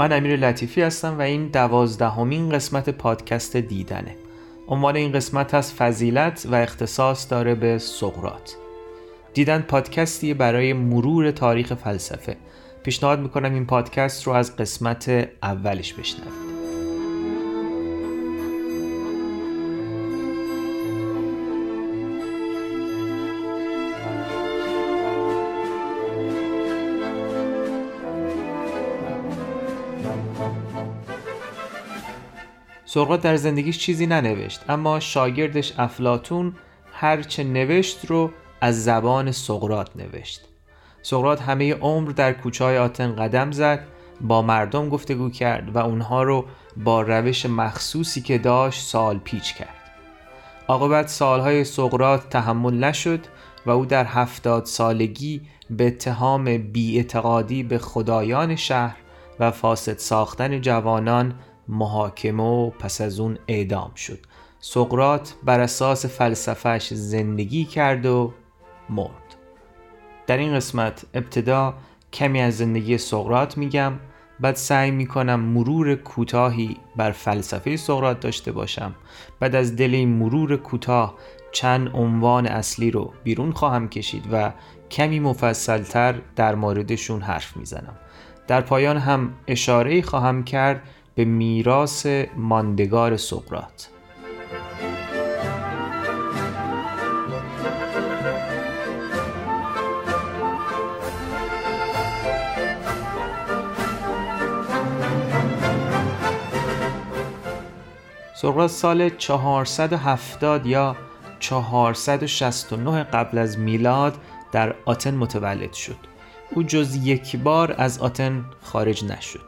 من امیر لطیفی هستم و این دوازدهمین قسمت پادکست دیدنه. عنوان این قسمت از فضیلت و اختصاص داره به سقرات دیدن پادکستی برای مرور تاریخ فلسفه. پیشنهاد می‌کنم این پادکست رو از قسمت اولش بشنوید. سقراط در زندگیش چیزی ننوشت اما شاگردش افلاتون هرچه نوشت رو از زبان سقراط نوشت. سقراط همه عمر در کوچه های آتن قدم زد با مردم گفتگو کرد و اونها رو با روش مخصوصی که داشت سال پیچ کرد. عاقبت سالهای سقراط تحمل نشد و او در هفتاد سالگی به اتهام بیاعتقادی به خدایان شهر و فاسد ساختن جوانان محاکمه و پس از اون اعدام شد. سقرات بر اساس فلسفهش زندگی کرد و مرد. در این قسمت ابتدا کمی از زندگی سقرات میگم بعد سعی می‌کنم مرور کوتاهی بر فلسفه سقرات داشته باشم. بعد از دل این مرور کوتاه چند عنوان اصلی رو بیرون خواهم کشید و کمی مفصلتر در موردشون حرف می‌زنم. در پایان هم اشاره خواهم کرد به میراث ماندگار سقراط. سقراط سال 470 یا 469 قبل از میلاد در آتن متولد شد. او جز یک بار از آتن خارج نشد.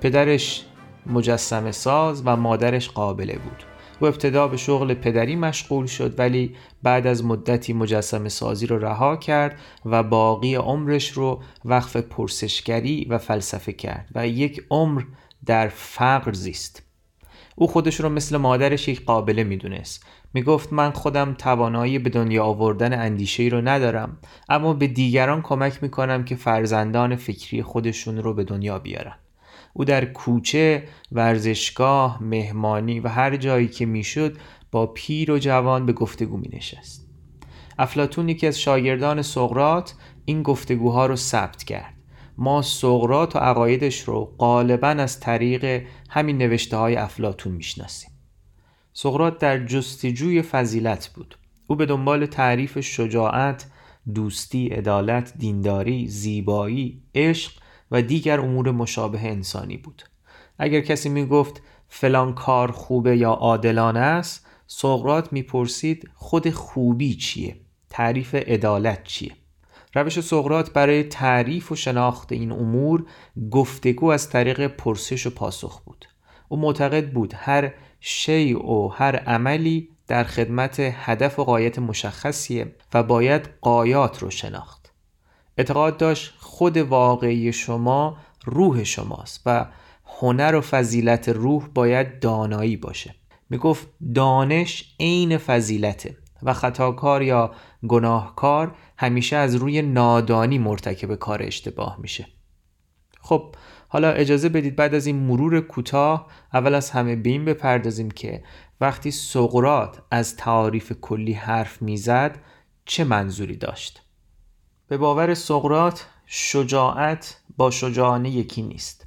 پدرش مجسم ساز و مادرش قابله بود. او ابتدا به شغل پدری مشغول شد ولی بعد از مدتی مجسم سازی رو رها کرد و باقی عمرش رو وقف پرسشگری و فلسفه کرد و یک عمر در فقر زیست. او خودش رو مثل مادرش یک قابله می‌دونست. می‌گفت من خودم توانایی به دنیا آوردن اندیشه رو ندارم اما به دیگران کمک می‌کنم که فرزندان فکری خودشون رو به دنیا بیارن. او در کوچه، ورزشگاه، مهمانی و هر جایی که می‌شد با پیر و جوان به گفتگو می نشست. افلاتون یکی از شاگردان سقرات این گفتگوها رو ثبت کرد. ما سقرات و عقایدش رو غالبا از طریق همین نوشته های افلاتون می‌شناسیم. سقرات در جستجوی فضیلت بود. او به دنبال تعریف شجاعت، دوستی، عدالت، دینداری، زیبایی، عشق و دیگر امور مشابه انسانی بود. اگر کسی می گفت فلان کار خوبه یا عادلانه است سقرات می‌پرسید خود خوبی چیه؟ تعریف عدالت چیه؟ روش سقرات برای تعریف و شناخت این امور گفتگو از طریق پرسش و پاسخ بود. او معتقد بود هر شی و هر عملی در خدمت هدف و قایت مشخصیه و باید قایات رو شناخت. اعتقاد داشت خود واقعی شما روح شماست و هنر و فضیلت روح باید دانایی باشه. می گفت دانش عین فضیلته و خطاکار یا گناهکار همیشه از روی نادانی مرتکب کار اشتباه میشه. خب حالا اجازه بدید بعد از این مرور کوتاه اول از همه به این بپردازیم که وقتی سقرات از تعاریف کلی حرف می‌زد چه منظوری داشت؟ به باور سقرات شجاعت با شجاعانه یکی نیست.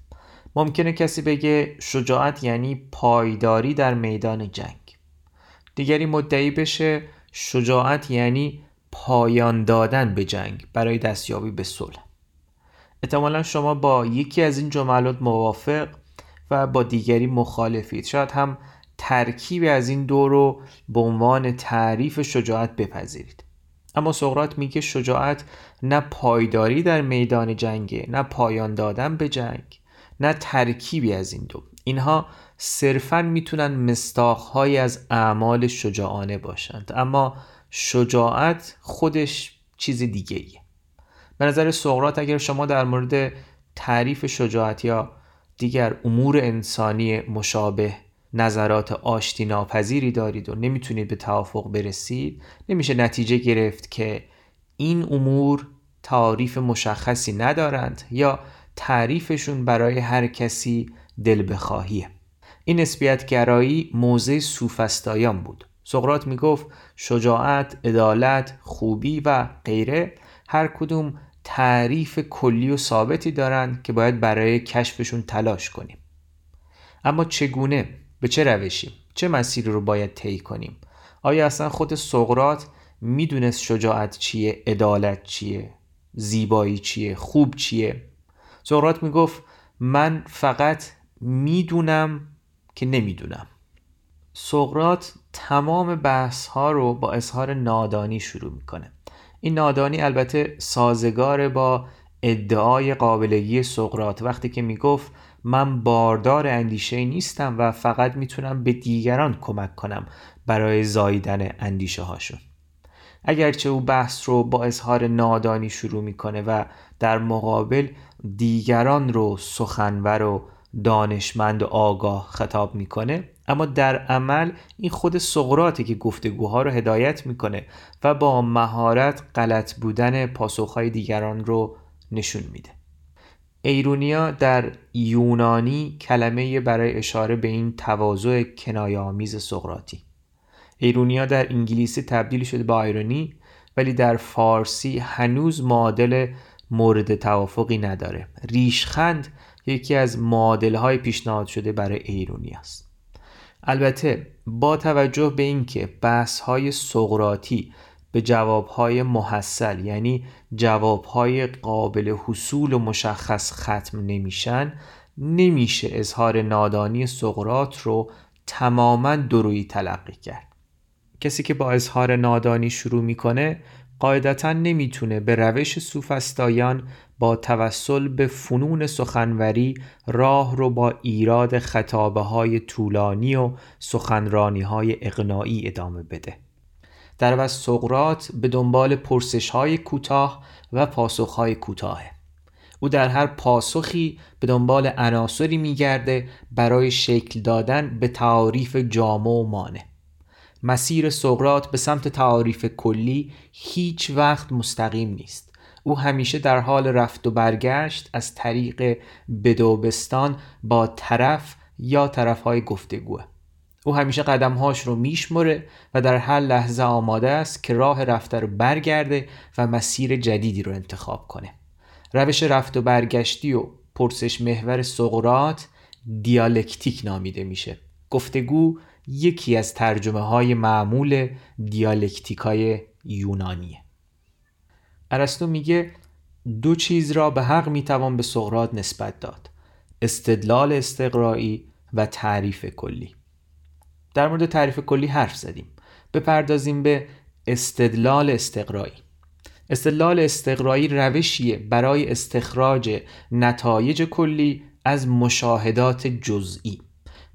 ممکنه کسی بگه شجاعت یعنی پایداری در میدان جنگ. دیگری مدعی بشه شجاعت یعنی پایان دادن به جنگ برای دستیابی به صلح. احتمالا شما با یکی از این جملات موافق و با دیگری مخالفید. شاید هم ترکیب از این دو رو به عنوان تعریف شجاعت بپذیرید. اما سقرات میگه شجاعت نه پایداری در میدان جنگه نه پایان دادن به جنگ نه ترکیبی از این دو. اینها صرفا می‌تونن مستاخهایی از اعمال شجاعانه باشند. اما شجاعت خودش چیز دیگه ایه به نظر سقرات اگر شما در مورد تعریف شجاعت یا دیگر امور انسانی مشابه نظرات آشتی ناپذیری دارید و نمی‌تونید به توافق برسید نمیشه نتیجه گرفت که این امور تعریف مشخصی ندارند یا تعریفشون برای هر کسی دل بخواهیه این نسبیت گرایی موضع سوفستایان بود. سقرات می‌گفت شجاعت، عدالت، خوبی و غیره هر کدوم تعریف کلی و ثابتی دارند که باید برای کشفشون تلاش کنیم. اما چگونه به چه روشی؟ چه مسیری رو باید طی کنیم؟ آیا اصلا خود سقرات می‌دونست شجاعت چیه عدالت چیه زیبایی چیه خوب چیه؟ سقرات می‌گفت من فقط می‌دونم که نمی‌دونم. سقرات تمام بحث ها رو با اظهار نادانی شروع می‌کنه. این نادانی البته سازگار با ادعای قابلگی سقرات وقتی که می‌گفت من باردار اندیشه نیستم و فقط می‌تونم به دیگران کمک کنم برای زاییدن اندیشه هاشون اگرچه او بحث رو با اظهار نادانی شروع می‌کنه و در مقابل دیگران رو سخنور و دانشمند و آگاه خطاب می‌کنه اما در عمل این خود سقراطه که گفتگوها رو هدایت می‌کنه و با مهارت غلط بودن پاسخهای دیگران رو نشون میده. ایرونیا در یونانی کلمه برای اشاره به این تواضع کنایه‌آمیز سقراطی. ایرونیا در انگلیسی تبدیل شده به آیرونی ولی در فارسی هنوز معادل مورد توافقی نداره. ریشخند یکی از معادل های پیشنهاد شده برای ایرونی است. البته با توجه به اینکه بحث های سقراطی به جواب های محصل یعنی جواب های قابل حصول و مشخص ختم نمیشن نمیشه اظهار نادانی سقرات رو تماما درویی تلقی کرد. کسی که با اظهار نادانی شروع می‌کنه قاعدتا نمی‌تونه به روش سوفستایان با توسل به فنون سخنوری راه رو با ایراد خطابه های طولانی و سخنرانی های اقناعی ادامه بده. در عوض سقرات به دنبال پرسش های کوتاه و پاسخ های کوتاهه. او در هر پاسخی به دنبال عناصری میگرده برای شکل دادن به تعاریف جامع و مانع. مسیر سقرات به سمت تعاریف کلی هیچ وقت مستقیم نیست. او همیشه در حال رفت و برگشت از طریق بدوبستان با طرف یا طرفهای گفتگوه. او همیشه قدمهاش رو میشمره و در هر لحظه آماده است که راه رفته رو برگرده و مسیر جدیدی رو انتخاب کنه. روش رفت و برگشتی و پرسش محور سقرات دیالکتیک نامیده میشه. گفتگو یکی از ترجمه های معمول دیالکتیک های یونانیه. ارسطو میگه دو چیز را به حق می‌توان به سقرات نسبت داد استدلال استقرایی و تعریف کلی. در مورد تعریف کلی حرف زدیم. بپردازیم به استدلال استقرایی. استدلال استقرایی روشیه برای استخراج نتایج کلی از مشاهدات جزئی.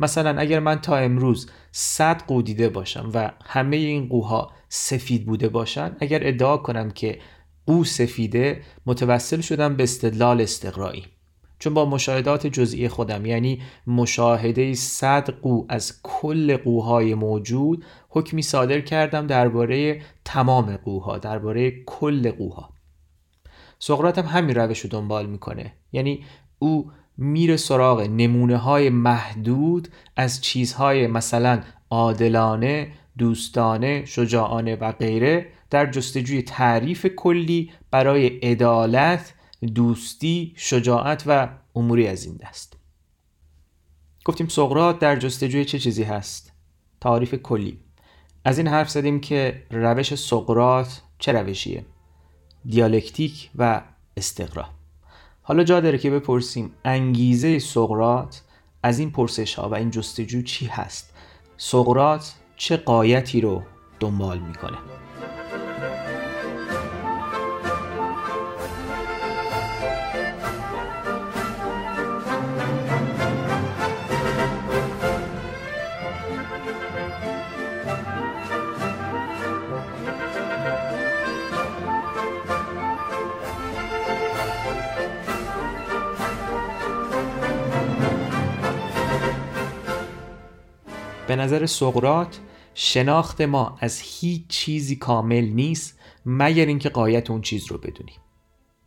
مثلا اگر من تا امروز 100 قو دیده باشم و همه این قوها سفید بوده باشن اگر ادعا کنم که قو سفیده متوسل شدم به استدلال استقرایی. چون با مشاهدات جزئی خودم یعنی مشاهده 100 قو از کل قوهای موجود حکمی صادر کردم درباره تمام قوها درباره کل قوها. سقراط هم همین روش رو دنبال می‌کنه. یعنی او میره سراغ نمونه های محدود از چیزهای مثلا عادلانه دوستانه شجاعانه و غیره در جستجوی تعریف کلی برای عدالت دوستی شجاعت و اموری از این دست. گفتیم سقراط در جستجوی چه چیزی هست؟ تعریف کلی. از این حرف زدیم که روش سقراط چه روشیه؟ دیالکتیک و استقرا. حالا جا داره که بپرسیم انگیزه سقراط از این پرسش ها و این جستجو چی هست؟ سقراط چه قایتی رو دنبال می‌کنه؟ به نظر سقرات شناخت ما از هیچ چیزی کامل نیست مگر اینکه قایت اون چیز رو بدونیم.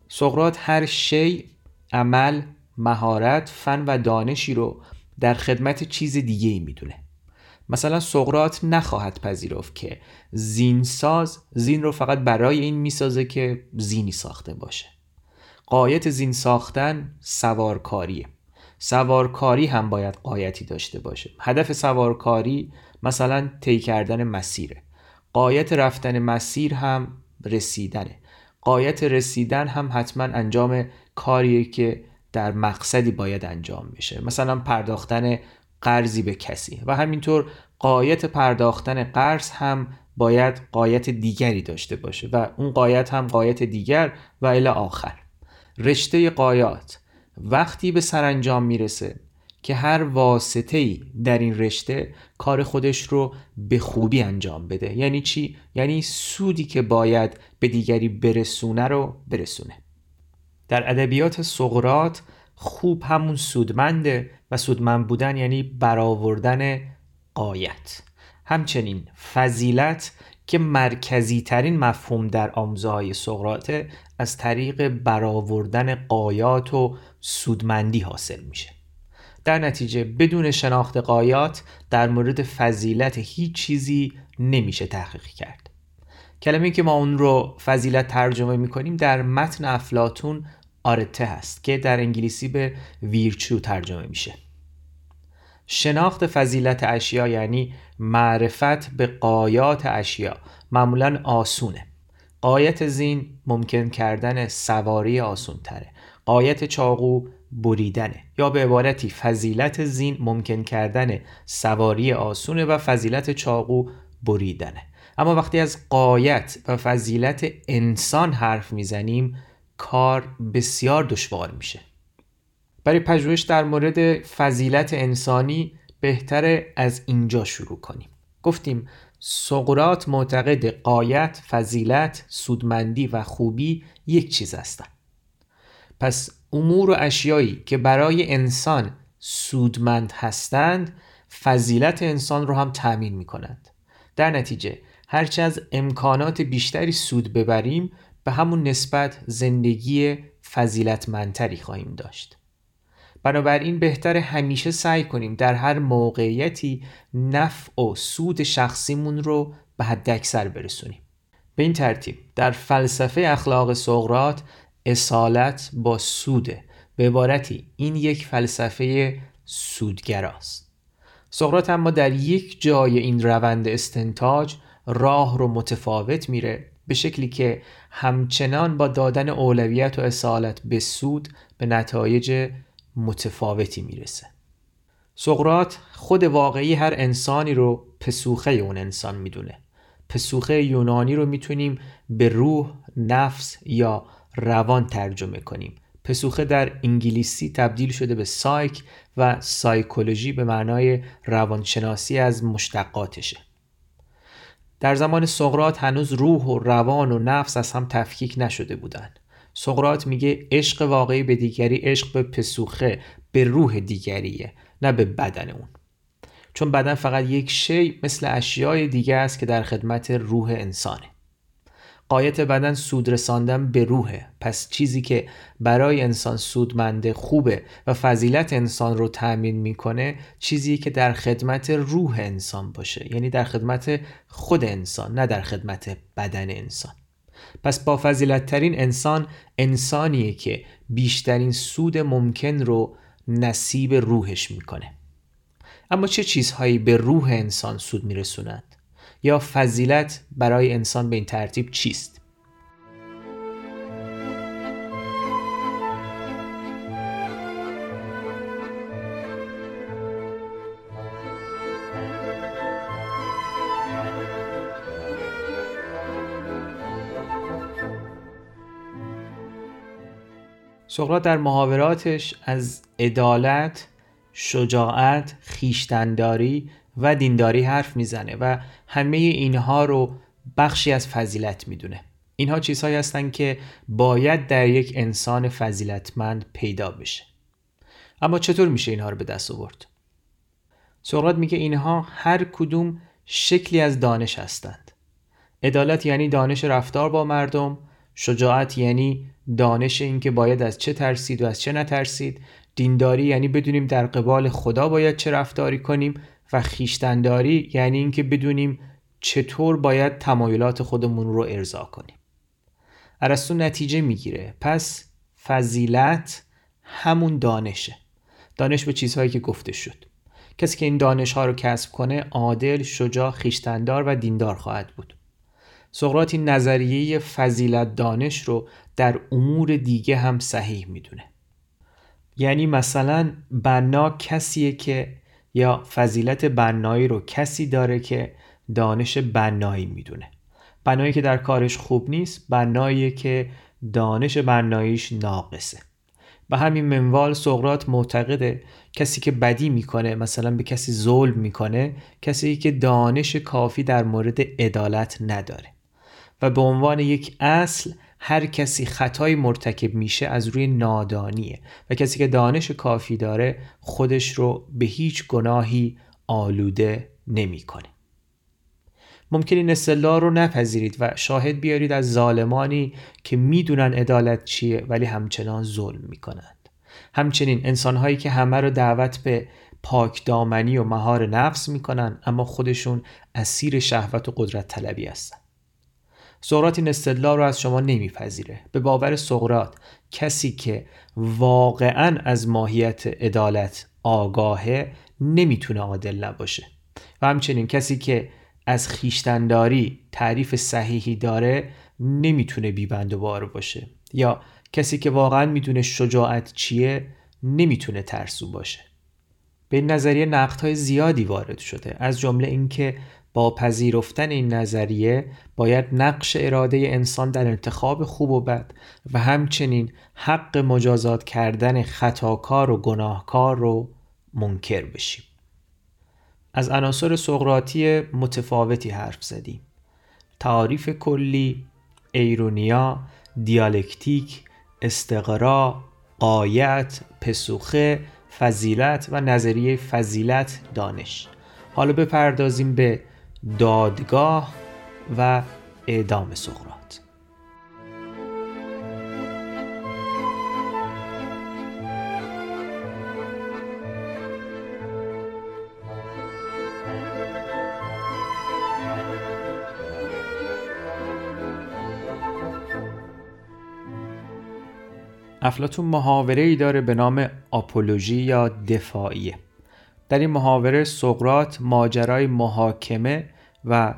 سقرات هر شی عمل مهارت فن و دانشی رو در خدمت چیز دیگه ای می‌دونه. مثلا سقرات نخواهد پذیرفت که زین ساز زین رو فقط برای این می‌سازه که زینی ساخته باشه. قایت زین ساختن سوارکاریه. سوارکاری هم باید قایتی داشته باشه. هدف سوارکاری مثلا طی کردن مسیره. قایت رفتن مسیر هم رسیدنه. قایت رسیدن هم حتما انجام کاریه که در مقصدی باید انجام بشه. مثلا پرداختن قرضی به کسی. و همینطور قایت پرداختن قرض هم باید قایت دیگری داشته باشه. و اون قایت هم قایت دیگر و الی آخر. رشته قایات. وقتی به سرانجام می‌رسه که هر واسطه ای در این رشته کار خودش رو به خوبی انجام بده. یعنی چی؟ یعنی سودی که باید به دیگری برسونه رو برسونه. در ادبیات سقرات خوب همون سودمنده و سودمند بودن یعنی برآوردن قایت. همچنین فضیلت که مرکزی ترین مفهوم در آموزه های سقراطه از طریق برآوردن قایات و سودمندی حاصل میشه. در نتیجه بدون شناخت قایات در مورد فضیلت هیچ چیزی نمیشه تحقیق کرد. کلمه که ما اون رو فضیلت ترجمه می‌کنیم در متن افلاتون آرته هست که در انگلیسی به ویرچو ترجمه میشه. شناخت فضیلت اشیا یعنی معرفت به قایات اشیا. معمولا آسونه. قایت زین ممکن کردن سواری آسون تره قایت چاقو بریدنه. یا به عبارتی فضیلت زین ممکن کردن سواری آسونه و فضیلت چاقو بریدنه. اما وقتی از قایت و فضیلت انسان حرف می‌زنیم کار بسیار دشوار میشه. برای پژوهش در مورد فضیلت انسانی بهتره از اینجا شروع کنیم. گفتیم سقرات معتقد قایت، فضیلت، سودمندی و خوبی یک چیز هستند. پس امور و اشیایی که برای انسان سودمند هستند فضیلت انسان رو هم تأمین می کنند. در نتیجه هرچه از امکانات بیشتری سود ببریم به همون نسبت زندگی فضیلتمندتری خواهیم داشت. بنابراین بهتر همیشه سعی کنیم در هر موقعیتی نفع و سود شخصیمون رو به حد اکثر برسونیم. به این ترتیب در فلسفه اخلاق سقرات اصالت با سوده به عبارتی این یک فلسفه سودگراست. سقرات اما در یک جای این روند استنتاج راه رو متفاوت میره به شکلی که همچنان با دادن اولویت و اصالت به سود به نتایج متفاوتی می‌رسه. سقرات خود واقعی هر انسانی رو پسوخه اون انسان می‌دونه. پسوخه یونانی رو می‌تونیم به روح، نفس یا روان ترجمه کنیم. پسوخه در انگلیسی تبدیل شده به سایک و سایکولوژی به معنای روانشناسی از مشتقاتشه. در زمان سقرات هنوز روح و روان و نفس از هم تفکیک نشده بودند سقرات میگه عشق واقعی به دیگری عشق به پسوخه به روح دیگریه نه به بدن اون. چون بدن فقط یک شی مثل اشیای دیگه است که در خدمت روح انسانه. قایت بدن سود رساندن به روحه. پس چیزی که برای انسان سودمنده خوبه و فضیلت انسان رو تأمین می‌کنه چیزی که در خدمت روح انسان باشه. یعنی در خدمت خود انسان نه در خدمت بدن انسان. پس با فضیلت ترین انسان انسانیه که بیشترین سود ممکن رو نصیب روحش می‌کنه. اما چه چیزهایی به روح انسان سود میرسونند؟ یا فضیلت برای انسان به این ترتیب چیست؟ سقراط در محاوراتش از عدالت، شجاعت، خیشتنداری و دینداری حرف می‌زنه و همه اینها رو بخشی از فضیلت می‌دونه. اینها چیزهایی هستند که باید در یک انسان فضیلتمند پیدا بشه. اما چطور میشه اینها رو به دست آورد؟ سقراط میگه اینها هر کدوم شکلی از دانش هستند. عدالت یعنی دانش رفتار با مردم، شجاعت یعنی دانش اینکه باید از چه ترسید و از چه نترسید. دینداری یعنی بدونیم در قبال خدا باید چه رفتاری کنیم و خیشتنداری یعنی اینکه بدونیم چطور باید تمایلات خودمون رو ارضا کنیم. ارسطو نتیجه می‌گیره. پس فضیلت همون دانشه. دانش به چیزهایی که گفته شد. کسی که این دانش ها رو کسب کنه عادل، شجاع، خیشتندار و دیندار خواهد بود. سقراط این نظریه فضیلت دانش رو در امور دیگه هم صحیح می‌دونه. یعنی مثلا بنا کسیه که یا فضیلت بنایی رو کسی داره که دانش بنایی می‌دونه. بنایی که در کارش خوب نیست بنایی که دانش بناییش ناقصه. به همین منوال سقرات معتقده کسی که بدی می‌کنه مثلا به کسی ظلم می‌کنه کسی که دانش کافی در مورد عدالت نداره. و به عنوان یک اصل هر کسی خطای مرتکب میشه از روی نادانیه و کسی که دانش کافی داره خودش رو به هیچ گناهی آلوده نمی‌کنه. ممکن این اصطلاح رو نپذیرید و شاهد بیارید از ظالمانی که می‌دونن عدالت چیه ولی همچنان ظلم می‌کنند. همچنین انسانهایی که همه رو دعوت به پاک دامنی و مهار نفس می‌کنن اما خودشون اسیر شهوت و قدرت طلبی هستن. سقرات این استدلال رو از شما نمیپذیره. به باور سقرات کسی که واقعا از ماهیت عدالت آگاهه نمی‌تونه عادل نباشه. و همچنین کسی که از خیشتنداری تعریف صحیحی داره نمی‌تونه بیبند و بار باشه. یا کسی که واقعا می‌دونه شجاعت چیه نمی‌تونه ترسو باشه. به نظریه نقدهای زیادی وارد شده. از جمله اینکه با پذیرفتن این نظریه باید نقش اراده انسان در انتخاب خوب و بد و همچنین حق مجازات کردن خطاکار و گناهکار رو منکر بشیم. از عناصر سقراطی متفاوتی حرف زدیم. تعاریف کلی ایرونیا دیالکتیک استقرا قایت پسوخه فضیلت و نظریه فضیلت دانش. حالا بپردازیم به دادگاه و اعدام سقراط. افلاتون محاوره ای داره به نام آپولوژی یا دفاعیه. در این محاوره سقرات ماجرای محاکمه و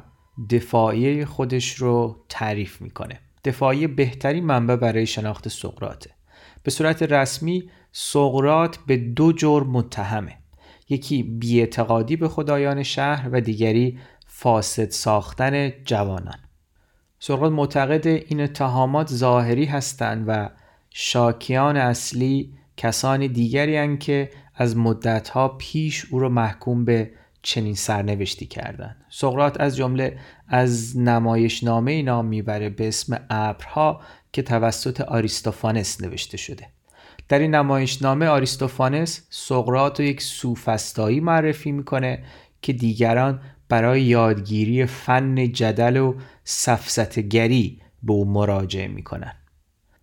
دفاعیه خودش رو تعریف می‌کنه. دفاعی بهترین منبع برای شناخت سقراته به صورت رسمی سقرات به دو جرم متهمه. یکی بیاعتقادی به خدایان شهر و دیگری فاسد ساختن جوانان. سقرات معتقد این اتهامات ظاهری هستند و شاکیان اصلی کسانی دیگری که از مدتها پیش او را محکوم به چنین سرنوشتی کردند سقرات از جمله از نمایشنامه نام می‌بره به اسم ابرها که توسط آریستوفانس نوشته شده. در این نمایشنامه آریستوفانس سقرات رو یک سوفستایی معرفی می‌کنه که دیگران برای یادگیری فن جدل و سفزتگری به او مراجعه می‌کنن.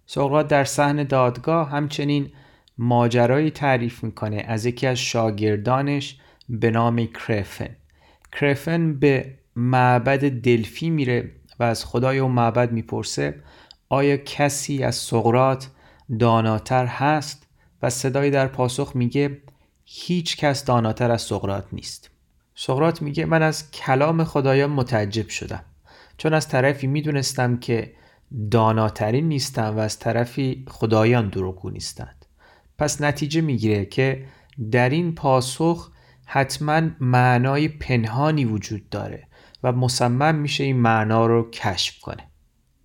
سقرات در صحن دادگاه همچنین ماجرایی تعریف می‌کنه از یکی از شاگردانش به نام کرفن. کرفن به معبد دلفی میره و از خدای اون معبد می‌پرسه آیا کسی از سقرات داناتر هست؟ و صدایی در پاسخ میگه هیچ کس داناتر از سقرات نیست. سقرات میگه من از کلام خدایان متعجب شدم. چون از طرفی می‌دونستم که داناترین نیستم و از طرفی خدایان دروغگو نیستند. پس نتیجه می‌گیره که در این پاسخ حتما معنای پنهانی وجود داره و مصمم میشه این معنا رو کشف کنه.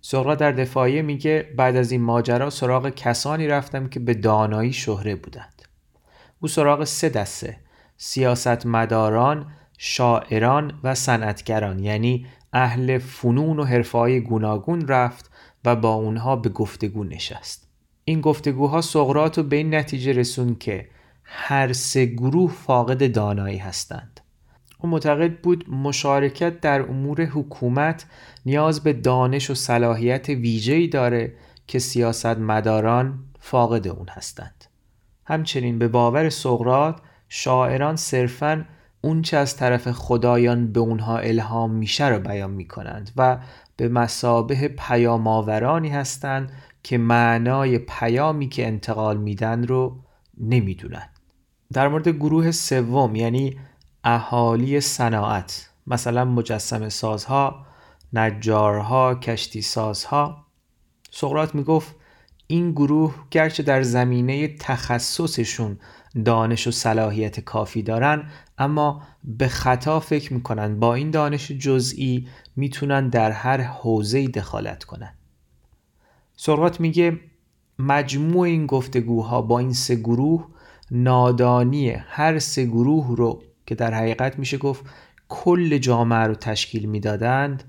سقراط در دفاعیه میگه بعد از این ماجرا سراغ کسانی رفتم که به دانایی شهره بودند. او سراغ سه دسته سیاستمداران شاعران و صنعتگران یعنی اهل فنون و حرفهای گوناگون رفت و با اونها به گفتگو نشست. این گفتگوها سقراط رو به این نتیجه رسون که هر سه گروه فاقد دانایی هستند او معتقد بود مشارکت در امور حکومت نیاز به دانش و صلاحیت ویژه‌ای داره که سیاستمداران فاقد اون هستند. همچنین به باور سقرات شاعران صرفاً اونچه از طرف خدایان به اونها الهام میشه رو بیان می‌کنند و به مسابه پیامآورانی هستند که معنای پیامی که انتقال میدن رو نمی‌دونن در مورد گروه سوم یعنی اهالی صناعت مثلا مجسم سازها نجارها کشتی سازها سقرات می‌گفت این گروه گرچه در زمینه تخصصشون دانش و صلاحیت کافی دارن اما به خطا فکر می‌کنن. با این دانش جزئی می‌تونن در هر حوزه‌ای دخالت کنن. سرقات میگه مجموع این گفتگوها با این سه گروه نادانی هر سه گروه رو که در حقیقت میشه گفت کل جامعه رو تشکیل می‌دادند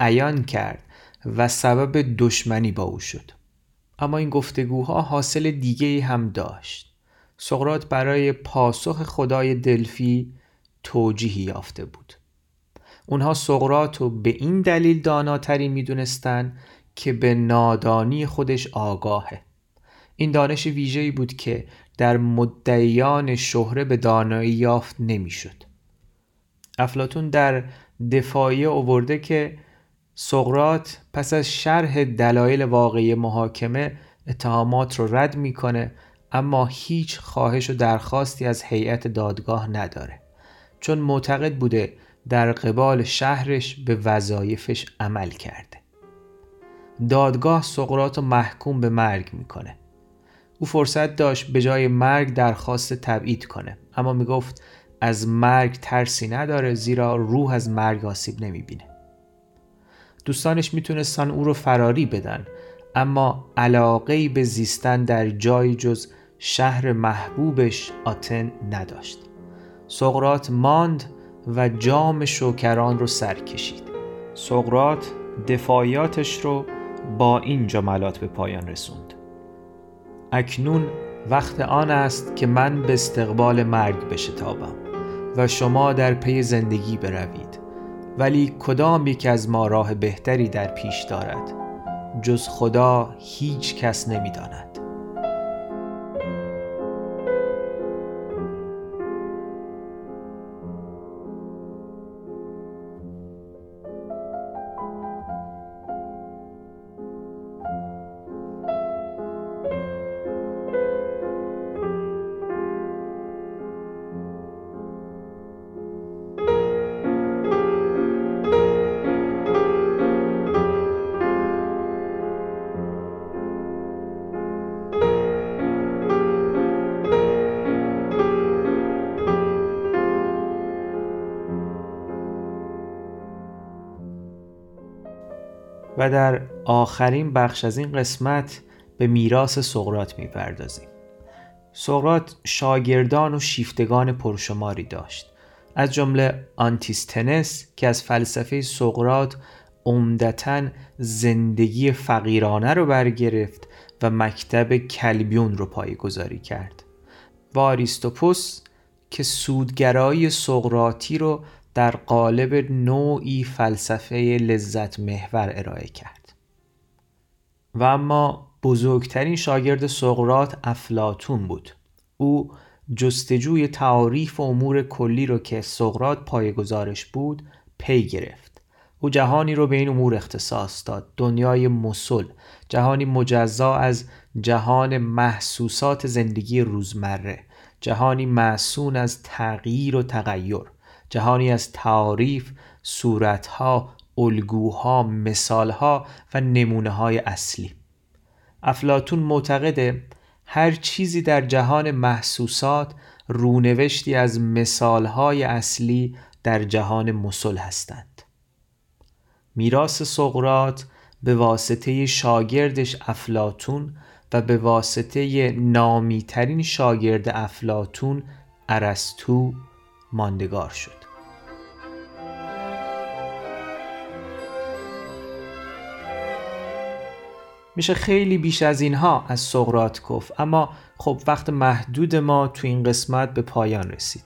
عیان کرد و سبب دشمنی با او شد. اما این گفتگوها حاصل دیگه هم داشت. سقرات برای پاسخ خدای دلفی توجیهی یافته بود. اونها سقرات رو به این دلیل داناتری می‌دونستن که به نادانی خودش آگاهه. این دانش ویژه‌ای بود که در مدعیان شهره به دانایی یافت نمی‌شد. افلاتون در دفاعی اوورده که سقرات پس از شرح دلایل واقعی محاکمه اتهامات رو رد می‌کنه اما هیچ خواهش و درخواستی از هیئت دادگاه نداره. چون معتقد بوده در قبال شهرش به وظایفش عمل کرده. دادگاه سقرات رو محکوم به مرگ می‌کنه. او فرصت داشت به جای مرگ درخواست تبعید کنه. اما می‌گفت از مرگ ترسی نداره زیرا روح از مرگ آسیب نمی‌بینه. دوستانش می‌تونستن او رو فراری بدن اما علاقه به زیستن در جای جز شهر محبوبش آتن نداشت. سقرات ماند و جام شوکران رو سر کشید. سقرات دفاعیاتش رو با این جملات به پایان رسوند. اکنون وقت آن است که من به استقبال مرگ بشتابم و شما در پی زندگی بروید. ولی کدام یک از ما راه بهتری در پیش دارد؟ جز خدا هیچ کس نمی‌داند. و در آخرین بخش از این قسمت به میراث سقراط می‌پردازیم. سقراط شاگردان و شیفتگان پرشماری داشت. از جمله آنتیستنس که از فلسفه سقراط عمدتا زندگی فقیرانه رو برگرفت و مکتب کلبیون رو پایه‌گذاری کرد. و آریستیپوس که سودگرایی سقراطی رو در قالب نوعی فلسفه لذت محور ارائه کرد. و اما بزرگترین شاگرد سقرات افلاتون بود. او جستجوی تعاریف و امور کلی رو که سقرات پایگزارش بود پی گرفت. او جهانی رو به این امور اختصاص داد. دنیای مسل جهانی مجزا از جهان محسوسات زندگی روزمره جهانی معصون از تغییر و تغییر جهانی از تعاریف، صورتها، الگوها، مثالها و نمونه های اصلی. افلاتون معتقده هر چیزی در جهان محسوسات رونوشتی از مثالهای اصلی در جهان مسل هستند. میراث سقرات به واسطه شاگردش افلاتون و به واسطه نامیترین شاگرد افلاتون ارسطو ماندگار شد. میشه خیلی بیش از اینها از سقرات گفت. اما خب وقت محدود ما تو این قسمت به پایان رسید.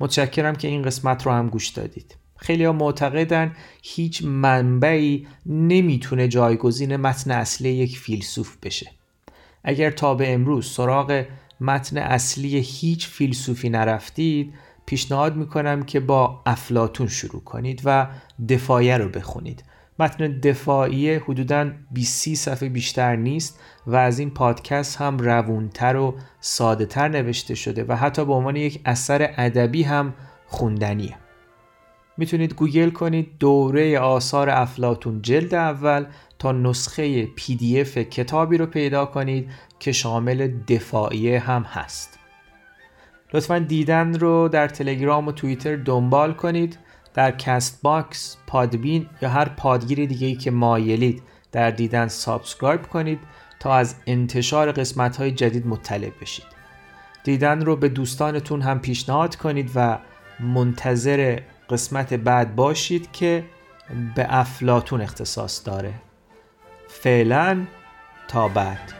متشکرم که این قسمت رو هم گوش دادید. خیلی ها معتقدن هیچ منبعی نمی‌تونه جایگزین متن اصلی یک فیلسوف بشه. اگر تا به امروز سراغ متن اصلی هیچ فیلسوفی نرفتید پیشنهاد می‌کنم که با افلاتون شروع کنید و دفاعیه رو بخونید. متن دفاعیه حدوداً 20 صفحه بیشتر نیست و از این پادکست هم روونتر و ساده تر نوشته شده و حتی به عنوان یک اثر ادبی هم خوندنیه. می‌تونید گوگل کنید دوره آثار افلاتون جلد اول تا نسخه PDF کتابی رو پیدا کنید که شامل دفاعیه هم هست. لطفا دیدن رو در تلگرام و توییتر دنبال کنید. در Castbox، Podbean یا هر پادگیر دیگه ای که مایلید در دیدن subscribe کنید تا از انتشار قسمت های جدید مطلع بشید. دیدن رو به دوستانتون هم پیشنهاد کنید و منتظر قسمت بعد باشید که به افلاتون اختصاص داره. فعلا تا بعد.